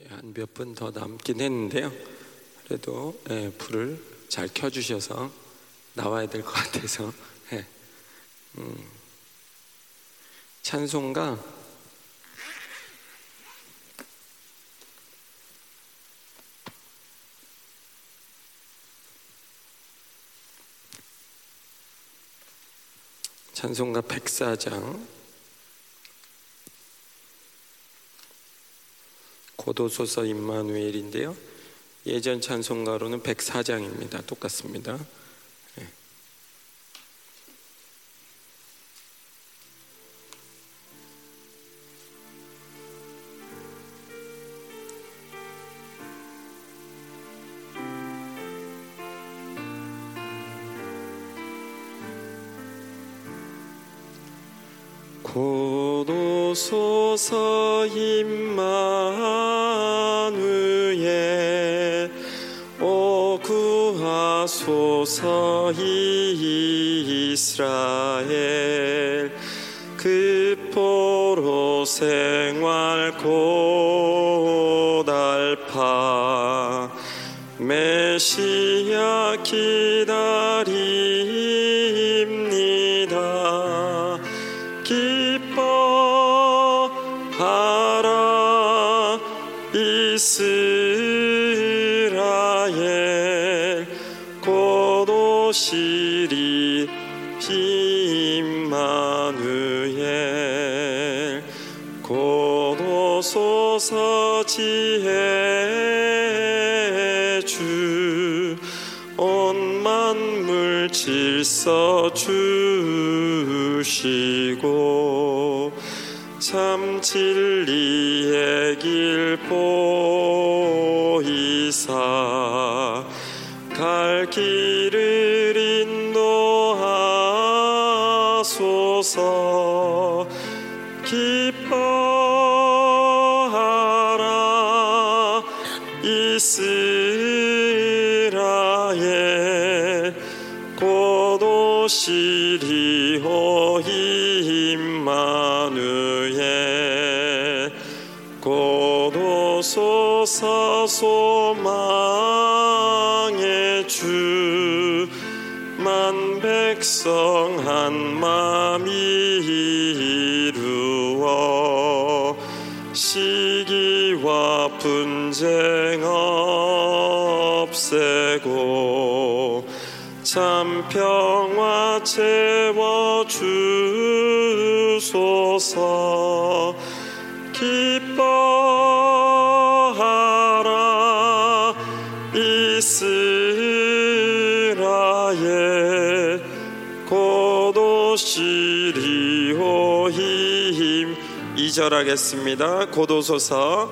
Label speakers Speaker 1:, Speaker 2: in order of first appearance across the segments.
Speaker 1: 예, 한몇 분 더 남긴 했는데요. 그래도 예, 불을 잘 켜주셔서 나와야 될 것 같아서 예. 음. 찬송가 찬송가 104장 고도소서 임마누엘인데요. 예전 찬송가로는 104장입니다. 똑같습니다. 생활 고달파 메시아 기 질서 임마누엘 곧 오소서 소망의 주 만 백성 한 마음 이루어 시기와 분쟁 없애고 참 평화 채워 주 소서. 기뻐하라. 이스라엘 곧 오시리 오힘. 2절 하겠습니다. 곧 오소서.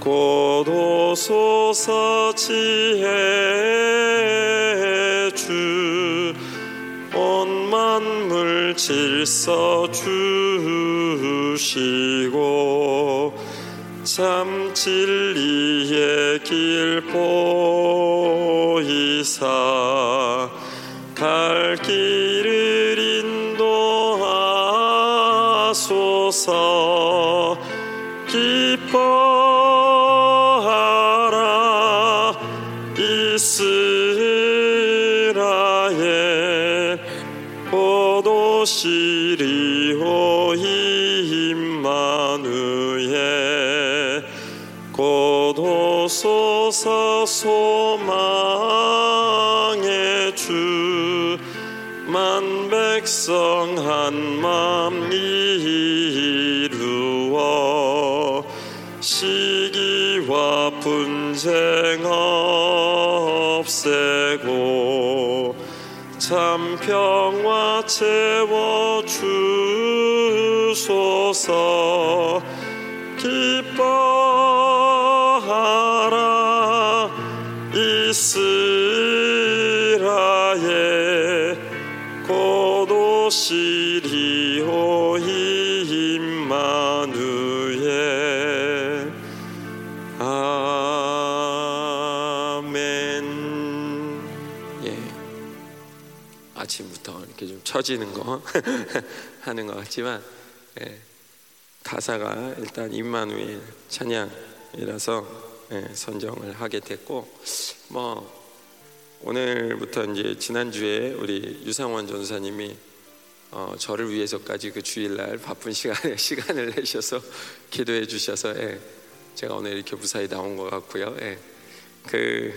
Speaker 1: 곧 오소서 지혜 주 온 만물 질서 주시고 참 진리의 길 보이사 갈 길을 인도하소서. 기뻐 시리 오 임마누엘 곧 오소서 소망의 주 만 백성 한 마음 이루어 시기와 분쟁 없애고 참 평화 채워 주소서. 기뻐하라 이스라엘. 곧 오시 아침부터 이렇게 좀 처지는 거 하는 것 같지만 예, 가사가 일단 임마누엘 찬양 이라서 예, 선정을 하게 됐고 뭐 오늘부터 이제 지난주에 우리 유상원 전사님이 어, 저를 위해서까지 그 주일날 바쁜 시간에 시간을 내셔서 기도해 주셔서 예, 제가 오늘 이렇게 무사히 나온 것 같고요. 예, 그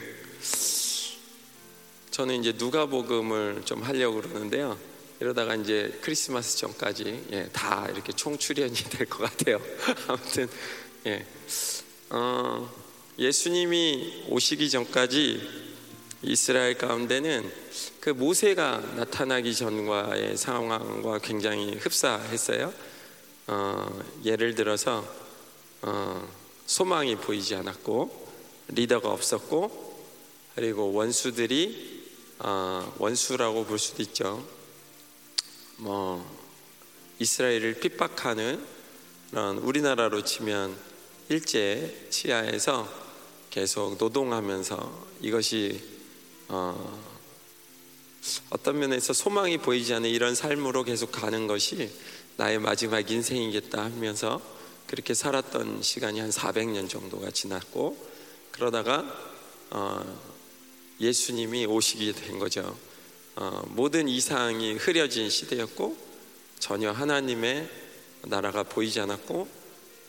Speaker 1: 저는 이제 누가복음을 좀 하려고 그러는데요. 이러다가 이제 크리스마스 전까지 예, 다 이렇게 총출연이 될 것 같아요. 아무튼 예, 어, 예수님이 오시기 전까지 이스라엘 가운데는 그 모세가 나타나기 전과의 상황과 굉장히 흡사했어요. 어, 예를 들어서 어, 소망이 보이지 않았고 리더가 없었고 그리고 원수들이 어, 원수라고 볼 수도 있죠. 뭐 이스라엘을 핍박하는 그런 우리나라로 치면 일제 치하에서 계속 노동하면서 이것이 어, 어떤 면에서 소망이 보이지 않는 이런 삶으로 계속 가는 것이 나의 마지막 인생이겠다 하면서 그렇게 살았던 시간이 한 400년 정도가 지났고 그러다가 어, 예수님이 오시게 된 거죠. 어, 모든 이상이 흐려진 시대였고 전혀 하나님의 나라가 보이지 않았고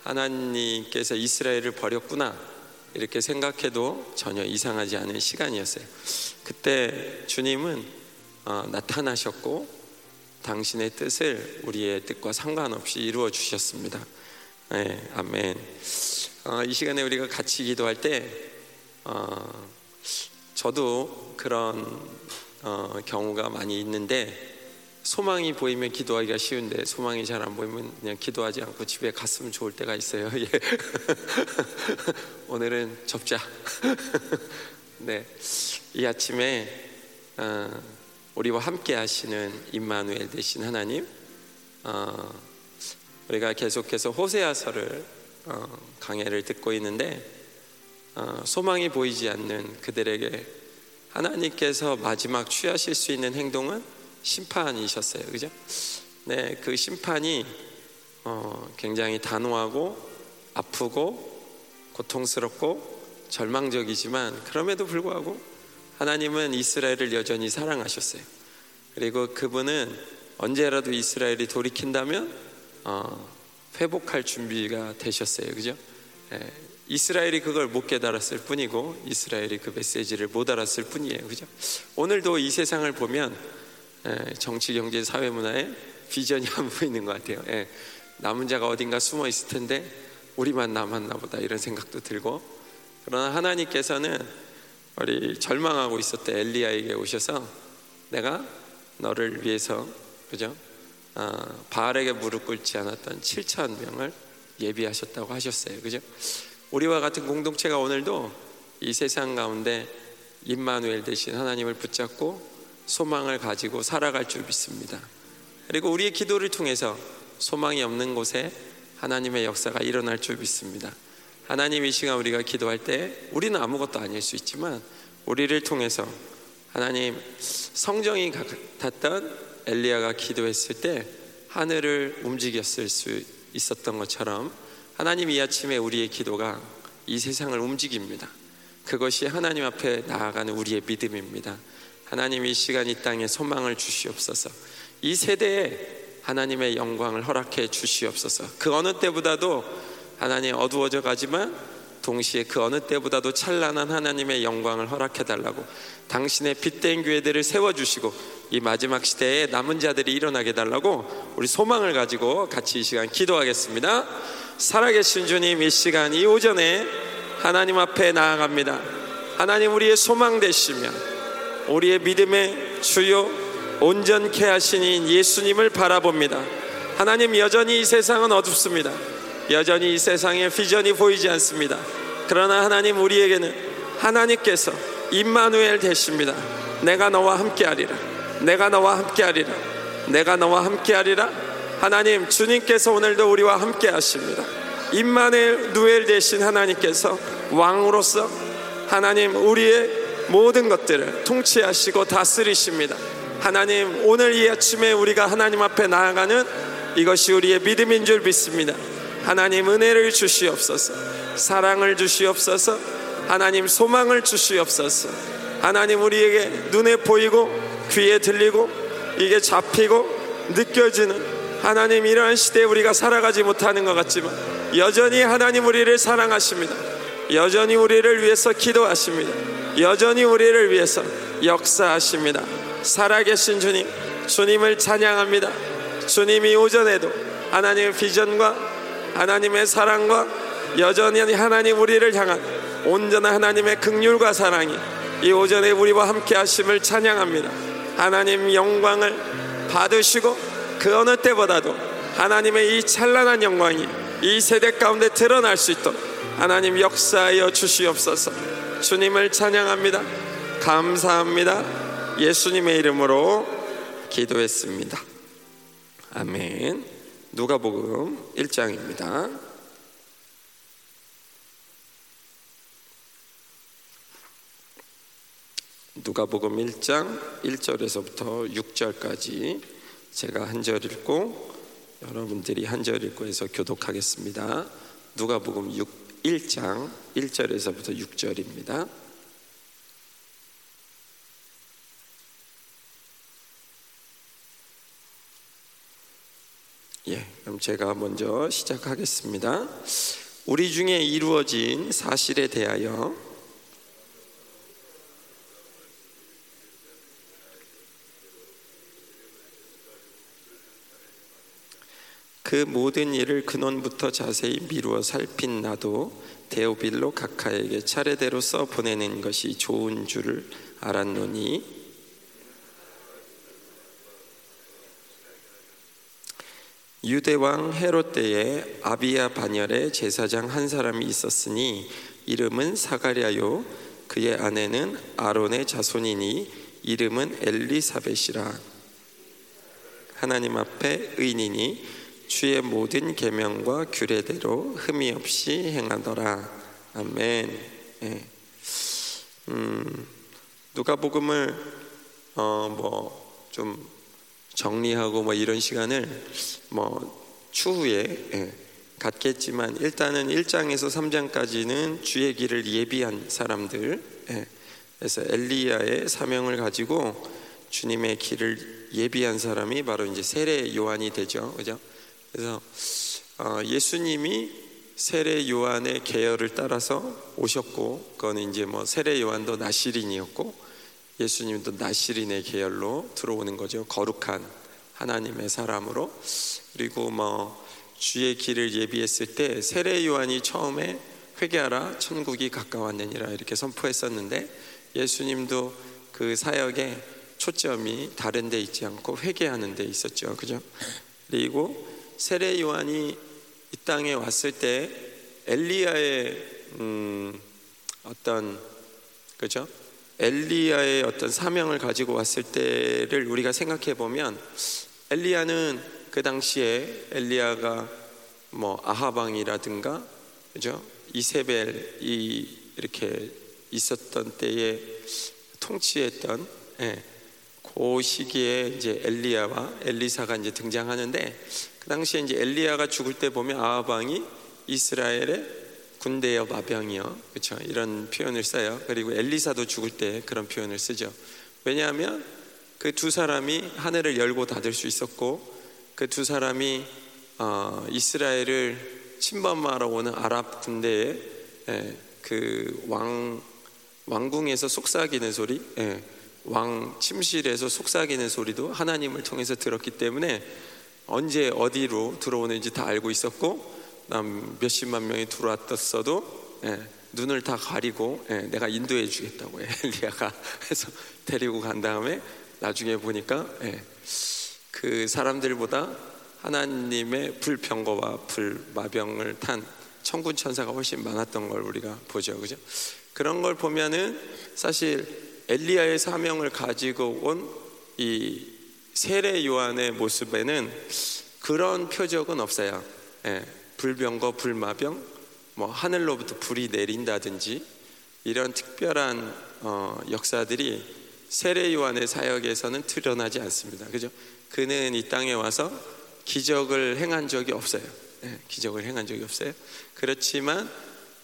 Speaker 1: 하나님께서 이스라엘을 버렸구나 이렇게 생각해도 전혀 이상하지 않은 시간이었어요. 그때 주님은 어, 나타나셨고 당신의 뜻을 우리의 뜻과 상관없이 이루어 주셨습니다. 네, 아멘. 어, 이 시간에 우리가 같이 기도할 때 어, 저도 그런 어, 경우가 많이 있는데 소망이 보이면 기도하기가 쉬운데 소망이 잘 안 보이면 그냥 기도하지 않고 집에 갔으면 좋을 때가 있어요. 예. 오늘은 접자. 네, 이 아침에 어, 우리와 함께 하시는 임마누엘 되신 하나님, 어, 우리가 계속해서 호세아서를 어, 강해를 듣고 있는데 어, 소망이 보이지 않는 그들에게 하나님께서 마지막 취하실 수 있는 행동은 심판이셨어요. 그죠? 네, 그 심판이 어, 굉장히 단호하고 아프고 고통스럽고 절망적이지만 그럼에도 불구하고 하나님은 이스라엘을 여전히 사랑하셨어요. 그리고 그분은 언제라도 이스라엘이 돌이킨다면 어, 회복할 준비가 되셨어요. 그죠? 예, 이스라엘이 그걸 못 깨달았을 뿐이고 이스라엘이 그 메시지를 못 알았을 뿐이에요. 그죠? 오늘도 이 세상을 보면 예, 정치, 경제, 사회, 문화에 비전이 안 보이는 것 같아요. 예, 남은 자가 어딘가 숨어 있을 텐데 우리만 남았나 보다 이런 생각도 들고 그러나 하나님께서는 우리 절망하고 있었던 엘리야에게 오셔서 내가 너를 위해서 그죠? 아, 바알에게 무릎 꿇지 않았던 7천 명을 예비하셨다고 하셨어요. 그죠? 우리와 같은 공동체가 오늘도 이 세상 가운데 임마누엘 대신 하나님을 붙잡고 소망을 가지고 살아갈 줄 믿습니다. 그리고 우리의 기도를 통해서 소망이 없는 곳에 하나님의 역사가 일어날 줄 믿습니다. 하나님 이 시간 우리가 기도할 때 우리는 아무것도 아닐 수 있지만 우리를 통해서 하나님 성정이 같았던 엘리야가 기도했을 때 하늘을 움직였을 수 있었던 것처럼 하나님 이 아침에 우리의 기도가 이 세상을 움직입니다. 그것이 하나님 앞에 나아가는 우리의 믿음입니다. 하나님 이 시간 이 땅에 소망을 주시옵소서. 이 세대에 하나님의 영광을 허락해 주시옵소서. 그 어느 때보다도 하나님 어두워져 가지만 동시에 그 어느 때보다도 찬란한 하나님의 영광을 허락해 달라고 당신의 빛된 교회들을 세워 주시고 이 마지막 시대에 남은 자들이 일어나게 달라고 우리 소망을 가지고 같이 이 시간 기도하겠습니다. 살아계신 주님 이 시간 이 오전에 하나님 앞에 나아갑니다. 하나님 우리의 소망 되시며 우리의 믿음의 주요 온전케 하시니 예수님을 바라봅니다. 하나님 여전히 이 세상은 어둡습니다. 여전히 이 세상에 비전이 보이지 않습니다. 그러나 하나님 우리에게는 하나님께서 임마누엘 되십니다. 내가 너와 함께하리라. 내가 너와 함께하리라. 내가 너와 함께하리라. 하나님 주님께서 오늘도 우리와 함께하십니다. 임마누엘 누엘 되신 하나님께서 왕으로서 하나님 우리의 모든 것들을 통치하시고 다스리십니다. 하나님 오늘 이 아침에 우리가 하나님 앞에 나아가는 이것이 우리의 믿음인 줄 믿습니다. 하나님 은혜를 주시옵소서. 사랑을 주시옵소서. 하나님 소망을 주시옵소서. 하나님 우리에게 눈에 보이고 귀에 들리고 이게 잡히고 느껴지는 하나님 이러한 시대에 우리가 살아가지 못하는 것 같지만 여전히 하나님 우리를 사랑하십니다. 여전히 우리를 위해서 기도하십니다. 여전히 우리를 위해서 역사하십니다. 살아계신 주님 주님을 찬양합니다. 주님이 오전에도 하나님의 비전과 하나님의 사랑과 여전히 하나님 우리를 향한 온전한 하나님의 극률과 사랑이 이 오전에 우리와 함께 하심을 찬양합니다. 하나님 영광을 받으시고 그 어느 때보다도 하나님의 이 찬란한 영광이 이 세대 가운데 드러날 수 있도록 하나님 역사하여 주시옵소서. 주님을 찬양합니다. 감사합니다. 예수님의 이름으로 기도했습니다. 아멘. 누가복음 1장입니다. 누가복음 1장 1절에서부터 6절까지 제가 한 절 읽고 여러분들이 한 절 읽고 해서 교독하겠습니다. 누가복음 6 1장 1절에서부터 6절입니다. 예, 그럼 제가 먼저 시작하겠습니다. 우리 중에 이루어진 사실에 대하여 그 모든 일을 근원부터 자세히 미루어 살핀 나도 데오빌로 각하에게 차례대로 써 보내는 것이 좋은 줄을 알았노니 유대 왕 헤롯 때에 아비야 반열에 제사장 한 사람이 있었으니 이름은 사가랴요 그의 아내는 아론의 자손이니 이름은 엘리사벳이라 하나님 앞에 의인이니 주의 모든 계명과 규례대로 흠이 없이 행하더라. 아멘. 예. 음, 누가복음을 어 뭐 좀 정리하고 뭐 이런 시간을 뭐 추후에 예, 갖겠지만 일단은 1장에서 3장까지는 주의 길을 예비한 사람들 예, 그래서 엘리야의 사명을 가지고 주님의 길을 예비한 사람이 바로 이제 세례 요한이 되죠. 그죠? 그래서 어, 예수님이 세례 요한의 계열을 따라서 오셨고 그거는 이제 뭐 세례 요한도 나시린이었고 예수님도 나시린의 계열로 들어오는 거죠. 거룩한 하나님의 사람으로 그리고 뭐 주의 길을 예비했을 때 세례 요한이 처음에 회개하라 천국이 가까웠느니라 이렇게 선포했었는데 예수님도 그 사역의 초점이 다른 데 있지 않고 회개하는 데 있었죠. 그죠? 그리고 세례 요한이 이 땅에 왔을 때 엘리야의 음, 어떤 그죠? 엘리야의 어떤 사명을 가지고 왔을 때를 우리가 생각해 보면 엘리야는 그 당시에 엘리야가 뭐 아하방이라든가 그죠? 이세벨이 이렇게 있었던 때에 통치했던 예, 그 시기에 이제 엘리야와 엘리사가 이제 등장하는데 그 당시에 이제 엘리야가 죽을 때 보면 아하방이 이스라엘의 군대여 마병이요. 그렇죠? 이런 표현을 써요. 그리고 엘리사도 죽을 때 그런 표현을 쓰죠. 왜냐하면 그 두 사람이 하늘을 열고 닫을 수 있었고 그 두 사람이 어, 이스라엘을 침범하러 오는 아랍 군대의 예, 그왕 왕궁에서 속삭이는 소리, 예, 왕 침실에서 속삭이는 소리도 하나님을 통해서 들었기 때문에 언제 어디로 들어오는지 다 알고 있었고 몇십만 명이 들어왔었어도 예, 눈을 다 가리고 예, 내가 인도해 주겠다고 엘리야가 해서 데리고 간 다음에 나중에 보니까 예, 그 사람들보다 하나님의 불병거와 불마병을 탄 천군 천사가 훨씬 많았던 걸 우리가 보죠, 그죠? 그런 걸 보면은 사실 엘리야의 사명을 가지고 온 이 세례 요한의 모습에는 그런 표적은 없어요. 예, 불병거, 불마병, 뭐 하늘로부터 불이 내린다든지 이런 특별한 어, 역사들이 세례 요한의 사역에서는 드러나지 않습니다. 그죠? 그는 이 땅에 와서 기적을 행한 적이 없어요. 예, 기적을 행한 적이 없어요. 그렇지만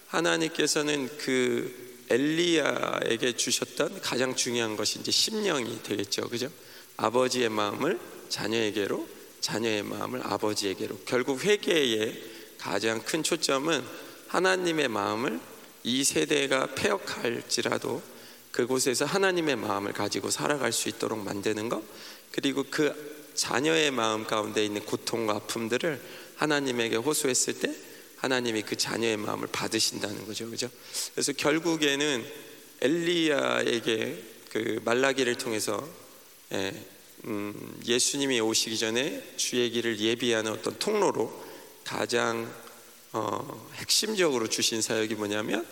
Speaker 1: 하나님께서는 그 엘리야에게 주셨던 가장 중요한 것이 이제 심령이 되겠죠. 그죠? 아버지의 마음을 자녀에게로 자녀의 마음을 아버지에게로 결국 회개의 가장 큰 초점은 하나님의 마음을 이 세대가 폐역할지라도 그곳에서 하나님의 마음을 가지고 살아갈 수 있도록 만드는 것 그리고 그 자녀의 마음 가운데 있는 고통과 아픔들을 하나님에게 호소했을 때 하나님이 그 자녀의 마음을 받으신다는 거죠, 그죠? 그래서 결국에는 엘리야에게 그 말라기를 통해서 예, 음, 예수님이 오시기 전에 주의 길을 예비하는 어떤 통로로 가장 어, 핵심적으로 주신 사역이 뭐냐면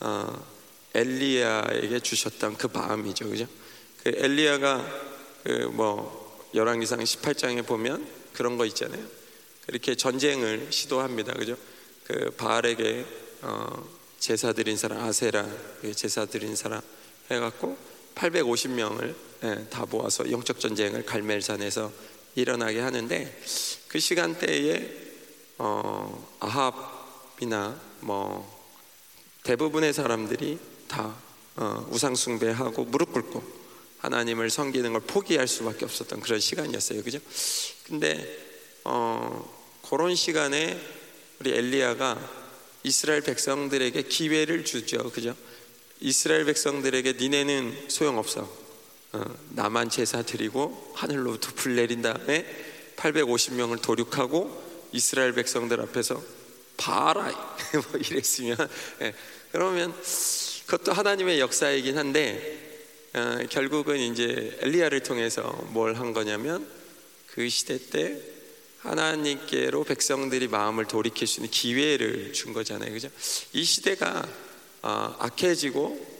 Speaker 1: 어, 엘리야에게 주셨던 그 마음이죠, 그죠? 그 엘리야가 그 뭐 열왕기상 18장에 보면 그런 거 있잖아요. 그렇게 전쟁을 시도합니다, 그죠? 그 바알에게 어, 제사 드린 사람 아세라 그 제사 드린 사람 해갖고 850명을 예, 다 모아서 영적 전쟁을 갈멜산에서 일어나게 하는데 그 시간대에 어, 아합이나 뭐 대부분의 사람들이 다 어, 우상 숭배하고 무릎 꿇고 하나님을 섬기는 걸 포기할 수밖에 없었던 그런 시간이었어요, 그죠? 근데 어, 그런 시간에 우리 엘리야가 이스라엘 백성들에게 기회를 주죠, 그죠? 이스라엘 백성들에게 니네는 소용없어. 어, 나만 제사 드리고 하늘로부터 불 내린 다음에 850명을 도륙하고 이스라엘 백성들 앞에서 봐라. 뭐 이랬으면. 예, 그러면 그것도 하나님의 역사이긴 한데 어, 결국은 이제 엘리야를 통해서 뭘 한 거냐면 그 시대 때 하나님께로 백성들이 마음을 돌이킬 수 있는 기회를 준 거잖아요, 그죠? 이 시대가 어, 악해지고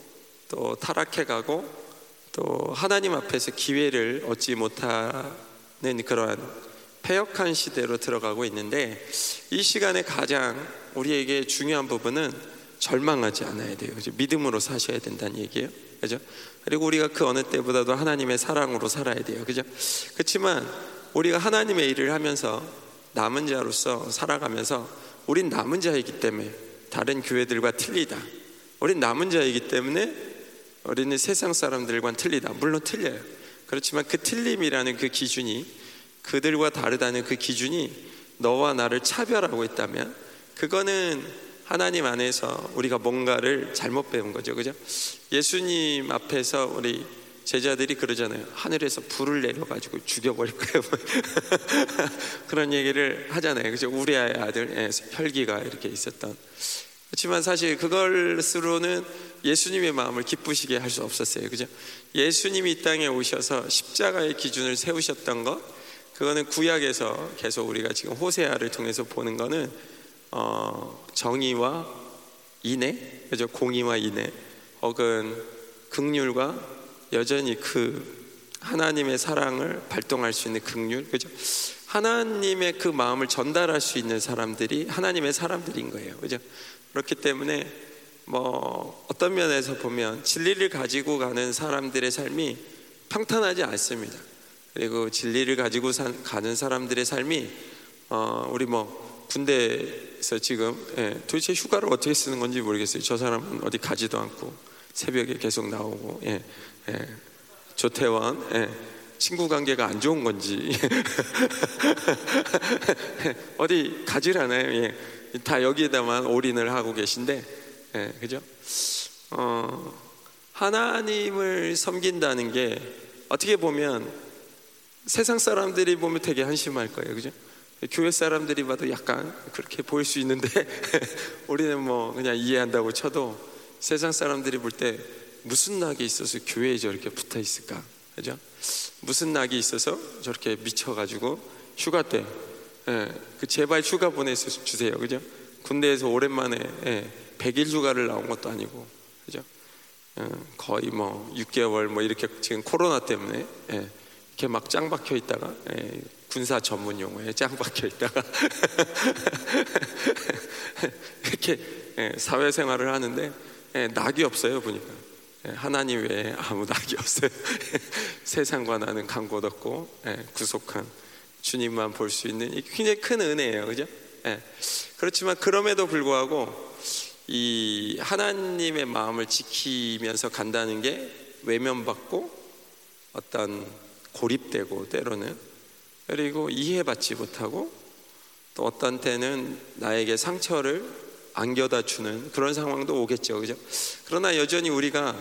Speaker 1: 또 타락해가고 또 하나님 앞에서 기회를 얻지 못하는 그러한 폐역한 시대로 들어가고 있는데 이 시간에 가장 우리에게 중요한 부분은 절망하지 않아야 돼요. 그죠? 믿음으로 사셔야 된다는 얘기예요. 그죠? 그리고 우리가 그 어느 때보다도 하나님의 사랑으로 살아야 돼요. 그죠? 그렇지만 우리가 하나님의 일을 하면서 남은 자로서 살아가면서 우린 남은 자이기 때문에 다른 교회들과 틀리다. 우린 남은 자이기 때문에 우리는 세상 사람들과는 틀리다. 물론 틀려요. 그렇지만 그 틀림이라는 그 기준이 그들과 다르다는 그 기준이 너와 나를 차별하고 있다면 그거는 하나님 안에서 우리가 뭔가를 잘못 배운 거죠. 그죠? 예수님 앞에서 우리 제자들이 그러잖아요. 하늘에서 불을 내려가지고 죽여버릴 거예요. 그런 얘기를 하잖아요. 그죠? 우리 아들 혈기가 이렇게 있었던. 그렇지만 사실 그걸스로는 예수님의 마음을 기쁘시게 할 수 없었어요. 그죠? 예수님이 이 땅에 오셔서 십자가의 기준을 세우셨던 것, 그거는 구약에서 계속 우리가 지금 호세아를 통해서 보는 거는 어, 정의와 인애, 그죠? 공의와 인애, 혹은 극률과 여전히 그 하나님의 사랑을 발동할 수 있는 극률, 그죠? 하나님의 그 마음을 전달할 수 있는 사람들이 하나님의 사람들인 거예요, 그죠? 그렇기 때문에 뭐 어떤 면에서 보면 진리를 가지고 가는 사람들의 삶이 평탄하지 않습니다. 그리고 진리를 가지고 산, 가는 사람들의 삶이 어, 우리 뭐 군대에서 지금 예, 도대체 휴가를 어떻게 쓰는 건지 모르겠어요. 저 사람은 어디 가지도 않고 새벽에 계속 나오고 예, 예, 조태원 예, 친구 관계가 안 좋은 건지 어디 가질 않아요. 예, 다 여기에다만 올인을 하고 계신데 예, 그죠? 어, 하나님을 섬긴다는 게 어떻게 보면 세상 사람들이 보면 되게 한심할 거예요, 그죠? 교회 사람들이 봐도 약간 그렇게 보일 수 있는데 우리는 뭐 그냥 이해한다고 쳐도 세상 사람들이 볼 때 무슨 낙이 있어서 교회에 저렇게 붙어 있을까? 그죠? 무슨 낙이 있어서 저렇게 미쳐가지고 휴가 때, 예, 그 제발 휴가 보내서 주세요. 그죠? 군대에서 오랜만에 예, 100일 휴가를 나온 것도 아니고, 그죠? 예, 거의 뭐 6개월 뭐 이렇게 지금 코로나 때문에 예, 이렇게 막 짱 박혀 있다가 예, 군사 전문 용어에 짱 박혀 있다가. 이렇게 예, 사회생활을 하는데 예, 낙이 없어요 보니까. 예, 하나님 외에 아무 낙이 없어요. 세상과 나는 간곳 없고 예, 구속한 주님만 볼 수 있는 굉장히 큰 은혜예요. 그죠? 그렇지만 그럼에도 불구하고 이 하나님의 마음을 지키면서 간다는 게 외면받고 어떤 고립되고 때로는 그리고 이해받지 못하고 또 어떤 때는 나에게 상처를 안겨다 주는 그런 상황도 오겠죠. 그죠? 그러나 여전히 우리가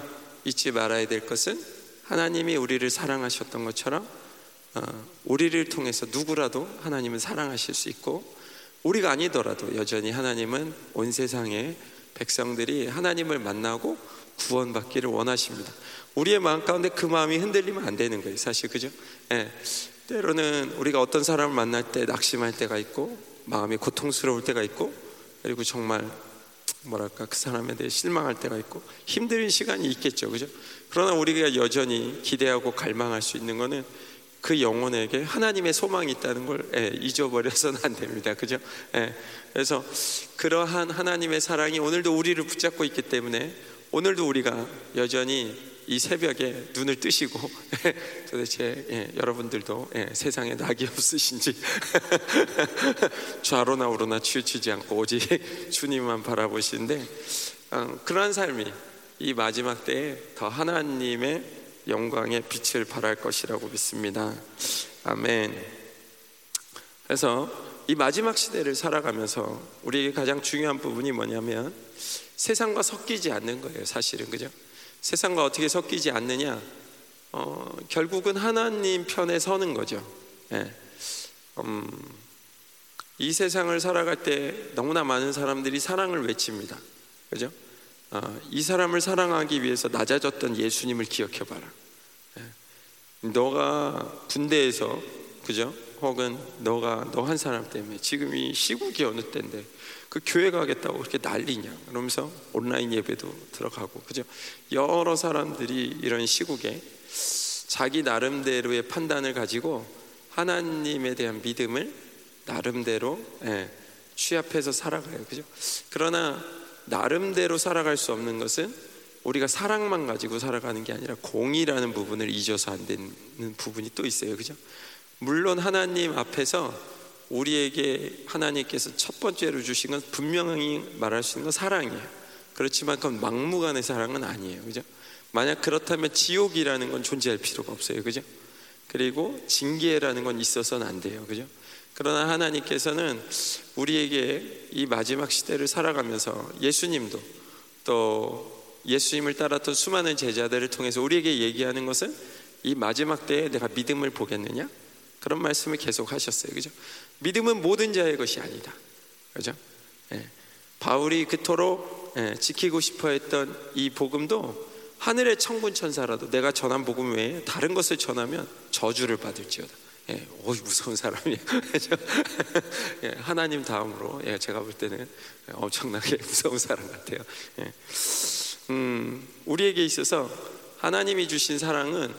Speaker 1: 잊지 말아야 될 것은 하나님이 우리를 사랑하셨던 것처럼 어, 우리를 통해서 누구라도 하나님은 사랑하실 수 있고 우리가 아니더라도 여전히 하나님은 온 세상의 백성들이 하나님을 만나고 구원받기를 원하십니다. 우리의 마음 가운데 그 마음이 흔들리면 안 되는 거예요. 사실 그죠? 예. 때로는 우리가 어떤 사람을 만날 때 낙심할 때가 있고 마음이 고통스러울 때가 있고 그리고 정말 뭐랄까 그 사람에 대해 실망할 때가 있고 힘든 시간이 있겠죠. 그죠? 그러나 우리가 여전히 기대하고 갈망할 수 있는 거는 그 영혼에게 하나님의 소망이 있다는 걸 예, 잊어버려서는 안 됩니다. 그죠? 예, 그래서 그러한 하나님의 사랑이 오늘도 우리를 붙잡고 있기 때문에 오늘도 우리가 여전히 이 새벽에 눈을 뜨시고 도대체 예, 여러분들도 예, 세상에 낙이 없으신지 좌로나 우로나 치우치지 않고 오직 주님만 바라보시는데 어, 그러한 삶이 이 마지막 때에 더 하나님의 영광의 빛을 발할 것이라고 믿습니다. 아멘. 그래서 이 마지막 시대를 살아가면서 우리에게 가장 중요한 부분이 뭐냐면 세상과 섞이지 않는 거예요. 사실은 그죠? 세상과 어떻게 섞이지 않느냐? 어, 결국은 하나님 편에 서는 거죠. 예. 음, 이 세상을 살아갈 때 너무나 많은 사람들이 사랑을 외칩니다. 그죠? 어, 이 사람을 사랑하기 위해서 낮아졌던 예수님을 기억해봐라. 예. 너가 군대에서 그죠? 혹은 너가 너 한 사람 때문에 지금 이 시국이 어느 때인데. 그 교회 가겠다고 그렇게 난리냐. 그러면서 온라인 예배도 들어가고. 그죠? 여러 사람들이 이런 시국에 자기 나름대로의 판단을 가지고 하나님에 대한 믿음을 나름대로 예, 취합해서 살아가요. 그죠? 그러나 나름대로 살아갈 수 없는 것은 우리가 사랑만 가지고 살아가는 게 아니라 공이라는 부분을 잊어서 안 되는 부분이 또 있어요. 그죠 물론 하나님 앞에서 우리에게 하나님께서 첫 번째로 주신 건 분명히 말할 수 있는 건 사랑이에요. 그렇지만 그건 막무가내 사랑은 아니에요. 그죠? 만약 그렇다면 지옥이라는 건 존재할 필요가 없어요. 그죠? 그리고 징계라는 건 있어서는 안 돼요. 그죠? 그러나 하나님께서는 우리에게 이 마지막 시대를 살아가면서 예수님도 또 예수님을 따랐던 수많은 제자들을 통해서 우리에게 얘기하는 것은 이 마지막 때에 내가 믿음을 보겠느냐? 그런 말씀을 계속 하셨어요. 그죠? 믿음은 모든 자의 것이 아니다. 그죠? 예. 바울이 그토록 예, 지키고 싶어 했던 이 복음도 하늘의 천군 천사라도 내가 전한 복음 외에 다른 것을 전하면 저주를 받을지어다. 예, 오 무서운 사람이에요. 예, 하나님 다음으로 예, 제가 볼 때는 엄청나게 무서운 사람 같아요. 예. 음, 우리에게 있어서 하나님이 주신 사랑은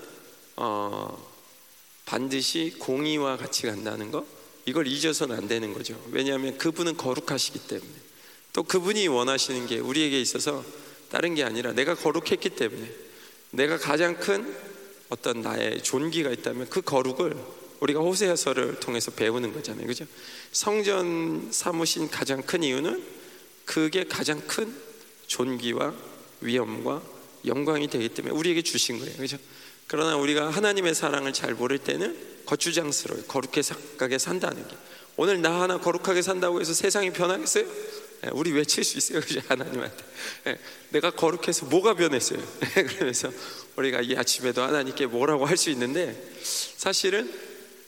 Speaker 1: 어, 반드시 공의와 같이 간다는 거 이걸 잊어서는 안 되는 거죠. 왜냐하면 그분은 거룩하시기 때문에 또 그분이 원하시는 게 우리에게 있어서 다른 게 아니라 내가 거룩했기 때문에 내가 가장 큰 어떤 나의 존귀가 있다면 그 거룩을 우리가 호세아서를 통해서 배우는 거잖아요. 그죠? 성전 사무신 가장 큰 이유는 그게 가장 큰 존귀와 위엄과 영광이 되기 때문에 우리에게 주신 거예요. 그죠? 그러나 우리가 하나님의 사랑을 잘 모를 때는 거추장스러워요. 거룩하게 산다는 게. 오늘 나 하나 거룩하게 산다고 해서 세상이 변하겠어요? 예, 우리 외칠 수 있어요. 그죠? 하나님한테. 예, 내가 거룩해서 뭐가 변했어요? 예, 그러면서 우리가 이 아침에도 하나님께 뭐라고 할 수 있는데 사실은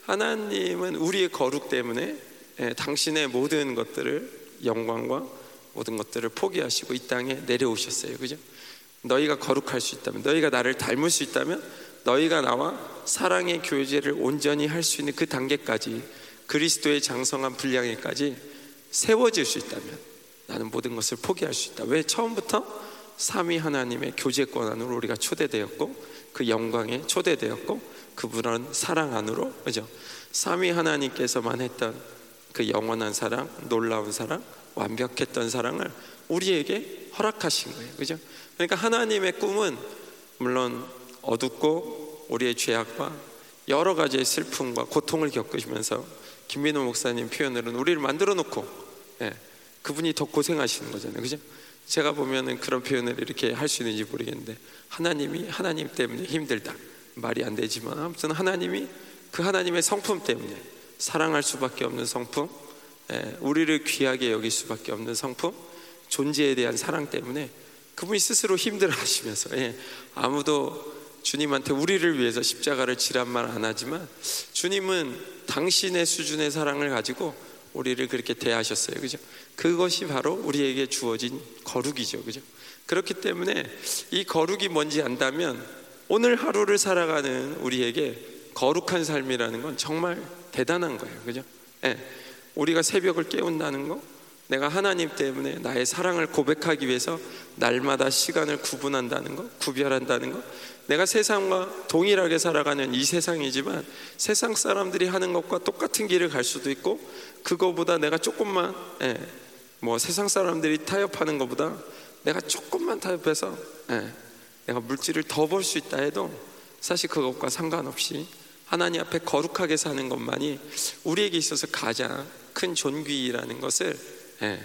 Speaker 1: 하나님은 우리의 거룩 때문에 당신의 모든 것들을 영광과 모든 것들을 포기하시고 이 땅에 내려오셨어요. 그죠? 너희가 거룩할 수 있다면, 너희가 나를 닮을 수 있다면 너희가 나와 사랑의 교제를 온전히 할 수 있는 그 단계까지 그리스도의 장성한 분량에까지 세워질 수 있다면 나는 모든 것을 포기할 수 있다. 왜 처음부터 삼위 하나님의 교제권 안으로 우리가 초대되었고 그 영광에 초대되었고 그분은 사랑 안으로 그죠? 삼위 하나님께서만 했던 그 영원한 사랑, 놀라운 사랑, 완벽했던 사랑을 우리에게 허락하신 거예요. 그죠? 그러니까 하나님의 꿈은 물론 어둡고 우리의 죄악과 여러 가지의 슬픔과 고통을 겪으시면서 김민호 목사님 표현으로는 우리를 만들어 놓고 예, 그분이 더 고생하시는 거잖아요. 그죠? 제가 보면은 그런 표현을 이렇게 할 수 있는지 모르겠는데 하나님이 하나님 때문에 힘들다 말이 안 되지만 아무튼 하나님이 그 하나님의 성품 때문에 사랑할 수밖에 없는 성품, 예, 우리를 귀하게 여길 수밖에 없는 성품, 존재에 대한 사랑 때문에 그분이 스스로 힘들어하시면서 예, 아무도 주님한테 우리를 위해서 십자가를 지란 말안 하지만 주님은 당신의 수준의 사랑을 가지고 우리를 그렇게 대하셨어요. 그죠? 그것이 바로 우리에게 주어진 거룩이죠. 그죠? 그렇기 때문에 이 거룩이 뭔지 안다면 오늘 하루를 살아가는 우리에게 거룩한 삶이라는 건 정말 대단한 거예요. 그죠? 예. 우리가 새벽을 깨운다는 거, 내가 하나님 때문에 나의 사랑을 고백하기 위해서 날마다 시간을 구분한다는 거, 구별한다는 거. 내가 세상과 동일하게 살아가는 이 세상이지만 세상 사람들이 하는 것과 똑같은 길을 갈 수도 있고 그거보다 내가 조금만 예, 뭐 세상 사람들이 타협하는 것보다 내가 조금만 타협해서 예, 내가 물질을 더 벌 수 있다 해도 사실 그것과 상관없이 하나님 앞에 거룩하게 사는 것만이 우리에게 있어서 가장 큰 존귀라는 것을 예,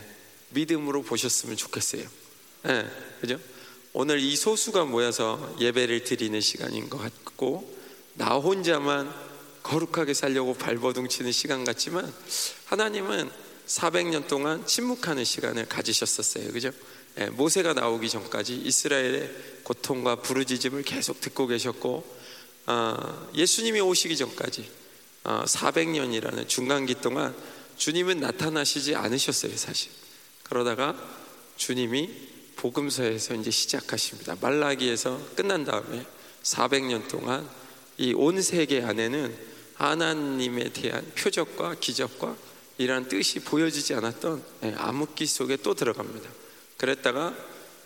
Speaker 1: 믿음으로 보셨으면 좋겠어요. 예, 그죠? 오늘 이 소수가 모여서 예배를 드리는 시간인 것 같고 나 혼자만 거룩하게 살려고 발버둥 치는 시간 같지만 하나님은 400년 동안 침묵하는 시간을 가지셨었어요. 그죠? 예, 모세가 나오기 전까지 이스라엘의 고통과 부르짖음을 계속 듣고 계셨고 어, 예수님이 오시기 전까지 어, 400년이라는 중간기 동안 주님은 나타나시지 않으셨어요, 사실. 그러다가 주님이 복음서에서 이제 시작하십니다. 말라기에서 끝난 다음에 400년 동안 이 온 세계 안에는 하나님에 대한 표적과 기적과 이러한 뜻이 보여지지 않았던 예, 암흑기 속에 또 들어갑니다. 그랬다가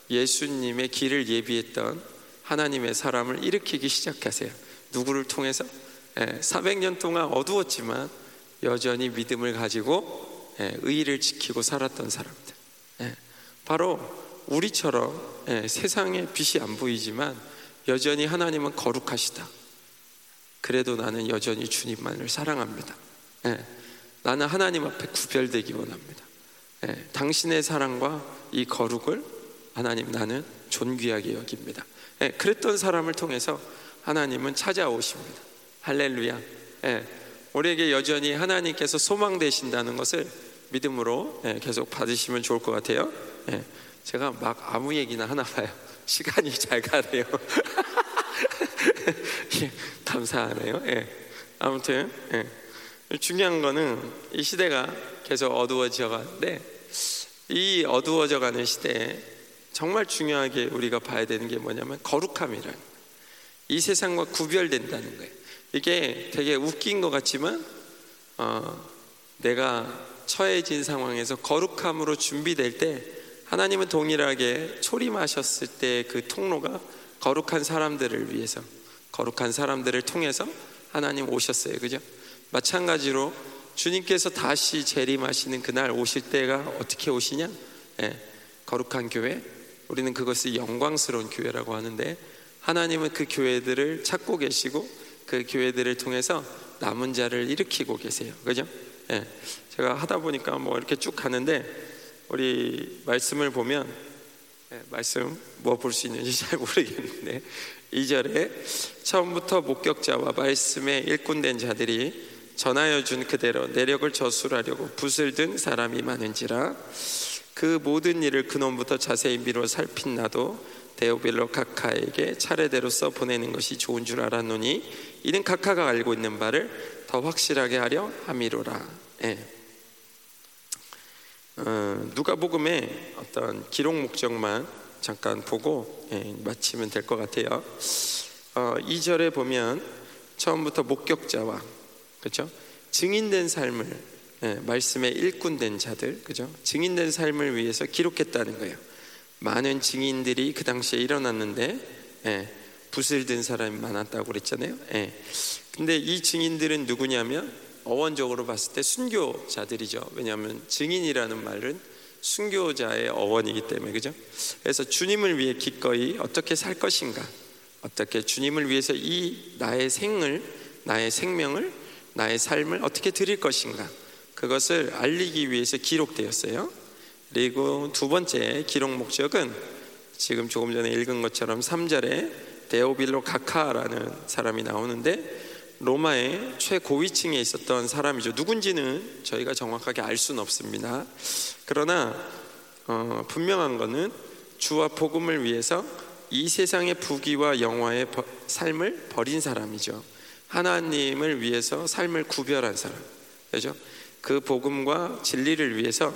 Speaker 1: 예수님의 길을 예비했던 하나님의 사람을 일으키기 시작하세요. 누구를 통해서? 400년 예, 동안 어두웠지만 여전히 믿음을 가지고 예, 의를 지키고 살았던 사람들. 예, 바로 우리처럼 세상에 빛이 안 보이지만 여전히 하나님은 거룩하시다. 그래도 나는 여전히 주님만을 사랑합니다. 나는 하나님 앞에 구별되기 원합니다. 당신의 사랑과 이 거룩을 하나님 나는 존귀하게 여깁니다. 그랬던 사람을 통해서 하나님은 찾아오십니다. 할렐루야. 예, 우리에게 여전히 하나님께서 소망 되신다는 것을 믿음으로 예, 계속 받으시면 좋을 것 같아요. 예, 제가 막 아무 얘기나 하나 봐요. 시간이 잘 가네요. 예, 감사하네요. 예, 아무튼 예, 중요한 거는 이 시대가 계속 어두워져 가는데 이 어두워져 가는 시대에 정말 중요하게 우리가 봐야 되는 게 뭐냐면 거룩함이라는 이 세상과 구별된다는 거예요. 이게 되게 웃긴 것 같지만 어, 내가 처해진 상황에서 거룩함으로 준비될 때 하나님은 동일하게 초림하셨을 때 그 통로가 거룩한 사람들을 위해서 거룩한 사람들을 통해서 하나님 오셨어요. 그죠? 마찬가지로 주님께서 다시 재림하시는 그날 오실 때가 어떻게 오시냐? 예, 거룩한 교회. 우리는 그것을 영광스러운 교회라고 하는데 하나님은 그 교회들을 찾고 계시고 그 교회들을 통해서 남은 자를 일으키고 계세요. 그죠? 예. 제가 하다 보니까 뭐 이렇게 쭉 가는데 우리 말씀을 보면 예, 말씀 뭐 볼 수 있는지 잘 모르겠는데 2절에 처음부터 목격자와 말씀에 일꾼된 자들이 전하여 준 그대로 내력을 저술하려고 붓을 든 사람이 많은지라 그 모든 일을 근원부터 자세히 미뤄 살핀 나도 데오빌로 카카에게 차례대로 써 보내는 것이 좋은 줄 알았노니 이는 카카가 알고 있는 바를 더 확실하게 하려 함이로라. 예. 어, 누가복음의 어떤 기록 목적만 잠깐 보고 예, 마치면 될 것 같아요. 어, 2절에 보면 처음부터 목격자와 그렇죠? 증인된 삶을 예, 말씀에 일꾼된 자들 그죠? 증인된 삶을 위해서 기록했다는 거예요. 많은 증인들이 그 당시에 일어났는데 예, 붓을 든 사람이 많았다고 그랬잖아요. 예. 근데 이 증인들은 누구냐면 어원적으로 봤을 때 순교자들이죠. 왜냐하면 증인이라는 말은 순교자의 어원이기 때문에 그죠? 그래서 주님을 위해 기꺼이 어떻게 살 것인가, 어떻게 주님을 위해서 이 나의 생을, 나의 생명을, 나의 삶을 어떻게 드릴 것인가, 그것을 알리기 위해서 기록되었어요. 그리고 두 번째 기록 목적은 지금 조금 전에 읽은 것처럼 3절에 데오빌로 카카라는 사람이 나오는데 로마의 최고위층에 있었던 사람이죠. 누군지는 저희가 정확하게 알 수는 없습니다. 그러나 어, 분명한 것은 주와 복음을 위해서 이 세상의 부귀와 영화의 버, 삶을 버린 사람이죠. 하나님을 위해서 삶을 구별한 사람. 그죠? 그 복음과 진리를 위해서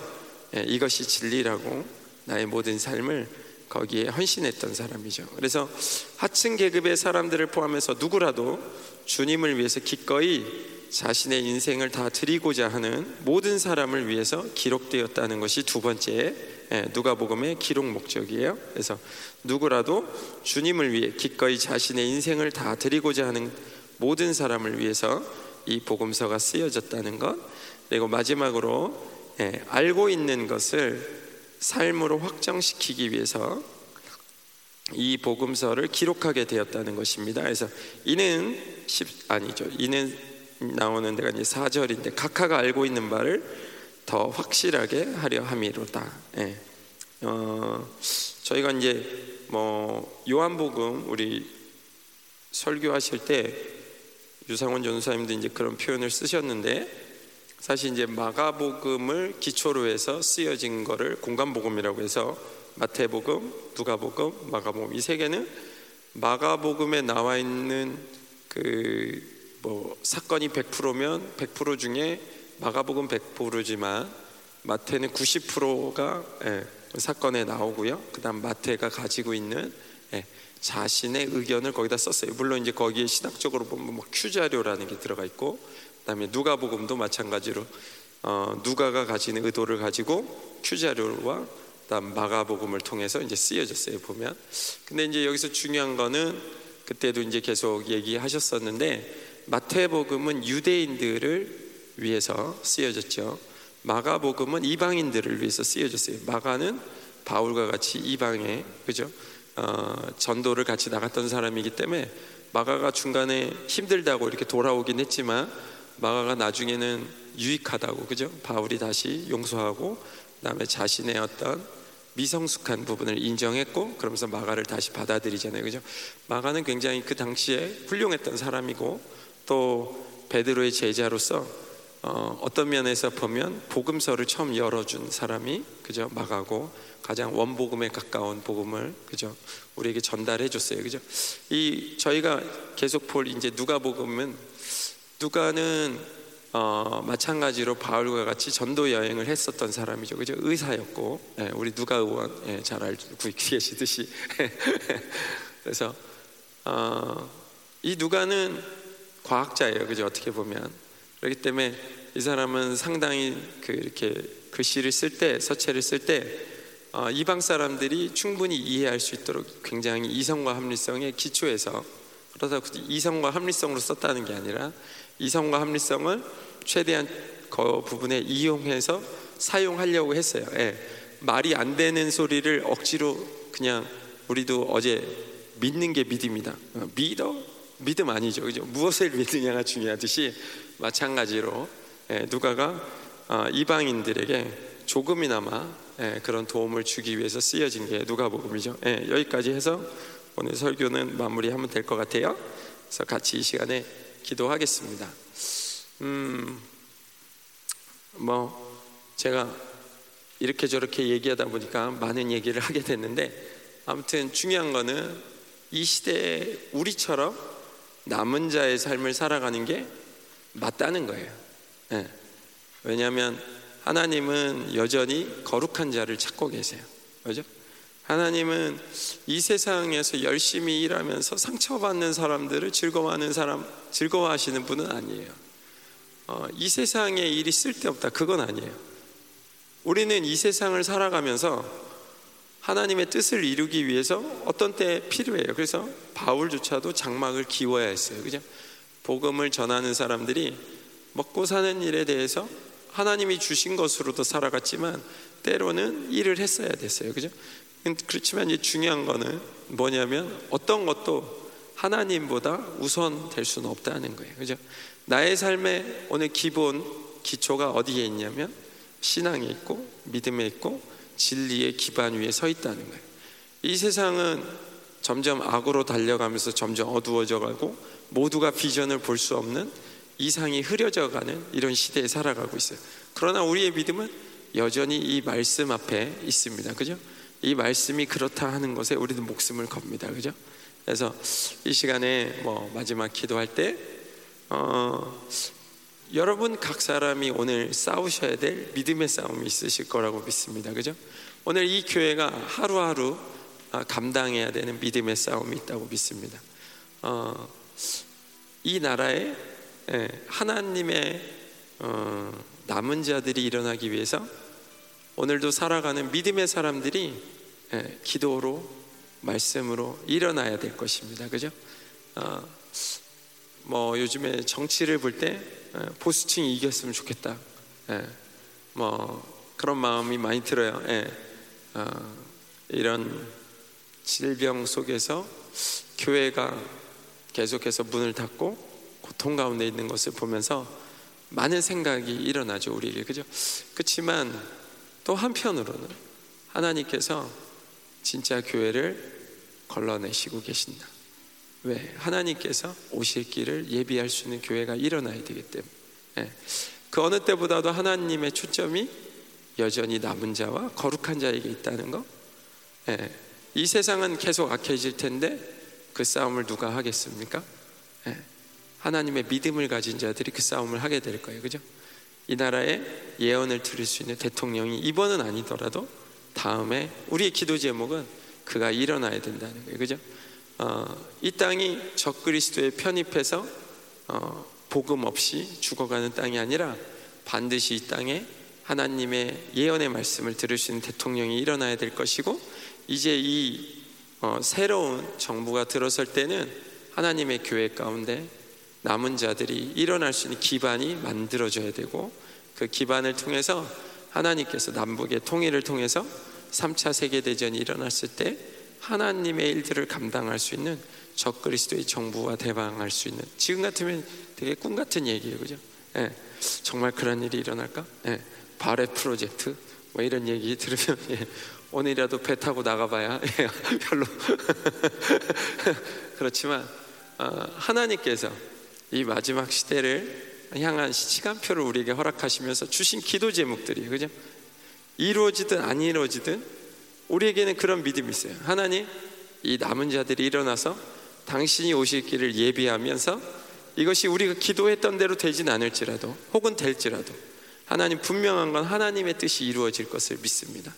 Speaker 1: 예, 이것이 진리라고 나의 모든 삶을 거기에 헌신했던 사람이죠. 그래서 하층 계급의 사람들을 포함해서 누구라도 주님을 위해서 기꺼이 자신의 인생을 다 드리고자 하는 모든 사람을 위해서 기록되었다는 것이 두 번째 예, 누가복음의 기록 목적이에요. 그래서 누구라도 주님을 위해 기꺼이 자신의 인생을 다 드리고자 하는 모든 사람을 위해서 이 복음서가 쓰여졌다는 것. 그리고 마지막으로 예, 알고 있는 것을 삶으로 확정시키기 위해서 이 복음서를 기록하게 되었다는 것입니다. 그래서 이는 10 아니죠. 이는 나오는 데가 이제 4절인데 각하가 알고 있는 바를 더 확실하게 하려 함이로다. 예. 어, 저희가 이제 뭐 요한복음 우리 설교하실 때 유상원 전사님도 이제 그런 표현을 쓰셨는데 사실 이제 마가복음을 기초로 해서 쓰여진 거를 공간복음이라고 해서 마태복음, 누가복음, 마가복음 이 세 개는 마가복음에 나와 있는 그 뭐 사건이 100%면 100% 중에 마가복음 100%지만 마태는 90%가 예, 사건에 나오고요. 그다음 마태가 가지고 있는 예, 자신의 의견을 거기다 썼어요. 물론 이제 거기에 신학적으로 보면 뭐 큐 자료라는 게 들어가 있고 그다음에 누가복음도 마찬가지로 어, 누가가 가지는 의도를 가지고 큐 자료와 그 다음 마가복음을 통해서 이제 쓰여졌어요 보면. 근데 이제 여기서 중요한 거는 그때도 이제 계속 얘기하셨었는데 마태복음은 유대인들을 위해서 쓰여졌죠. 마가복음은 이방인들을 위해서 쓰여졌어요. 마가는 바울과 같이 이방에 그죠? 어, 전도를 같이 나갔던 사람이기 때문에 마가가 중간에 힘들다고 이렇게 돌아오긴 했지만 마가가 나중에는 유익하다고 그죠? 바울이 다시 용서하고 그다음에 자신의 어떤 미성숙한 부분을 인정했고 그러면서 마가를 다시 받아들이잖아요. 그죠? 마가는 굉장히 그 당시에 훌륭했던 사람이고 또 베드로의 제자로서 어, 떤 면에서 보면 복음서를 처음 열어준 사람이 그죠 마가고 가장 원복음에 가까운 복음을 그죠 우리에게 전달해 줬어요 그죠 이 저희가 계속 볼 이제 누가복음은 누가는 어, 마찬가지로 바울과 같이 전도 여행을 했었던 사람이죠. 그죠? 의사였고, 예, 우리 누가 의원 예, 잘 알고 계시듯이. 그래서 어, 이 누가는 과학자예요. 그죠? 어떻게 보면 그렇기 때문에 이 사람은 상당히 그 이렇게 글씨를 쓸 때, 서체를 쓸때 어, 이방 사람들이 충분히 이해할 수 있도록 굉장히 이성과 합리성의 기초에서 그러다 이성과 합리성으로 썼다는 게 아니라 이성과 합리성을 최대한 그 부분에 이용해서 사용하려고 했어요. 예. 말이 안 되는 소리를 억지로 그냥 우리도 어제 믿는 게 믿음이다. 어, 믿어? 믿음 아니죠. 그죠? 무엇을 믿느냐가 중요하듯이 마찬가지로 예, 누가가 어, 이방인들에게 조금이나마 예, 그런 도움을 주기 위해서 쓰여진 게 누가복음이죠. 예, 여기까지 해서 오늘 설교는 마무리하면 될 것 같아요. 그래서 같이 이 시간에 기도하겠습니다. 음, 뭐 제가 이렇게 저렇게 얘기하다 보니까 많은 얘기를 하게 됐는데 아무튼 중요한 거는 이 시대에 우리처럼 남은 자의 삶을 살아가는 게 맞다는 거예요. 네. 왜냐하면 하나님은 여전히 거룩한 자를 찾고 계세요. 그죠? 하나님은 이 세상에서 열심히 일하면서 상처받는 사람들을 즐거워하는 사람, 즐거워하시는 분은 아니에요. 어, 이 세상에 일이 쓸데없다. 그건 아니에요. 우리는 이 세상을 살아가면서 하나님의 뜻을 이루기 위해서 어떤 때 필요해요. 그래서 바울조차도 장막을 기워야 했어요. 그죠? 복음을 전하는 사람들이 먹고 사는 일에 대해서 하나님이 주신 것으로도 살아갔지만 때로는 일을 했어야 됐어요. 그죠? 그렇지만 중요한 거는 뭐냐면 어떤 것도 하나님보다 우선 될 수는 없다는 거예요. 그죠? 나의 삶의 오늘 기본 기초가 어디에 있냐면 신앙에 있고 믿음에 있고 진리의 기반 위에 서 있다는 거예요. 이 세상은 점점 악으로 달려가면서 점점 어두워져 가고 모두가 비전을 볼 수 없는 이상이 흐려져 가는 이런 시대에 살아가고 있어요. 그러나 우리의 믿음은 여전히 이 말씀 앞에 있습니다. 그죠? 이 말씀이 그렇다 하는 것에 우리도 목숨을 겁니다. 그죠? 그래서 이 시간에 뭐 마지막 기도할 때 어, 여러분 각 사람이 오늘 싸우셔야 될 믿음의 싸움이 있으실 거라고 믿습니다. 그죠? 오늘 이 교회가 하루하루 아, 감당해야 되는 믿음의 싸움이 있다고 믿습니다. 어, 이 나라에 예, 하나님의 어, 남은 자들이 일어나기 위해서 오늘도 살아가는 믿음의 사람들이 예, 기도로 말씀으로 일어나야 될 것입니다. 그죠? 어, 뭐 요즘에 정치를 볼때 예, 보수층이 이겼으면 좋겠다. 예, 뭐 그런 마음이 많이 들어요. 예, 어, 이런 질병 속에서 교회가 계속해서 문을 닫고 고통 가운데 있는 것을 보면서 많은 생각이 일어나죠 우리에게 그죠? 그렇지만 또 한편으로는 하나님께서 진짜 교회를 걸러내시고 계신다. 왜? 하나님께서 오실 길을 예비할 수 있는 교회가 일어나야 되기 때문에. 예. 그 어느 때보다도 하나님의 초점이 여전히 남은 자와 거룩한 자에게 있다는 거. 예. 이 세상은 계속 악해질 텐데 그 싸움을 누가 하겠습니까? 예. 하나님의 믿음을 가진 자들이 그 싸움을 하게 될 거예요. 그죠? 이 나라에 예언을 들을 수 있는 대통령이 이번은 아니더라도 다음에 우리의 기도 제목은 그가 일어나야 된다는 거예요. 그죠? 어, 이 땅이 적그리스도에 편입해서 어, 복음 없이 죽어가는 땅이 아니라 반드시 이 땅에 하나님의 예언의 말씀을 들을 수 있는 대통령이 일어나야 될 것이고 이제 이 어, 새로운 정부가 들어설 때는 하나님의 교회 가운데 남은 자들이 일어날 수 있는 기반이 만들어져야 되고 그 기반을 통해서 하나님께서 남북의 통일을 통해서 3차 세계대전이 일어났을 때 하나님의 일들을 감당할 수 있는 적그리스도의 정부와 대방할 수 있는 지금 같으면 되게 꿈 같은 얘기예요, 그죠? 예, 정말 그런 일이 일어날까? 예, 발해 프로젝트 뭐 이런 얘기 들으면 예, 오늘이라도 배 타고 나가봐야 예, 별로 그렇지만 어, 하나님께서 이 마지막 시대를 향한 시간표를 우리에게 허락하시면서 주신 기도 제목들이에요, 그죠? 이루어지든 안 이루어지든 우리에게는 그런 믿음이 있어요. 하나님, 이 남은 자들이 일어나서 당신이 오실 길을 예비하면서 이것이 우리가 기도했던 대로 되진 않을지라도 혹은 될지라도 하나님 분명한 건 하나님의 뜻이 이루어질 것을 믿습니다.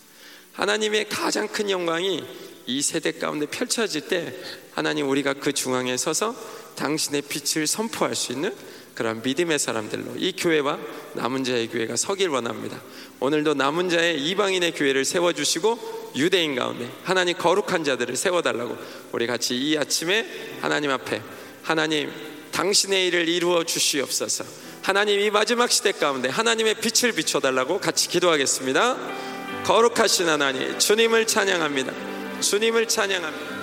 Speaker 1: 하나님의 가장 큰 영광이 이 세대 가운데 펼쳐질 때 하나님 우리가 그 중앙에 서서 당신의 빛을 선포할 수 있는 그런 믿음의 사람들로 이 교회와 남은 자의 교회가 서길 원합니다. 오늘도 남은 자의 이방인의 교회를 세워주시고 유대인 가운데 하나님 거룩한 자들을 세워달라고 우리 같이 이 아침에 하나님 앞에 하나님 당신의 일을 이루어 주시옵소서 하나님 이 마지막 시대 가운데 하나님의 빛을 비춰달라고 같이 기도하겠습니다. 거룩하신 하나님 주님을 찬양합니다. 주님을 찬양합니다.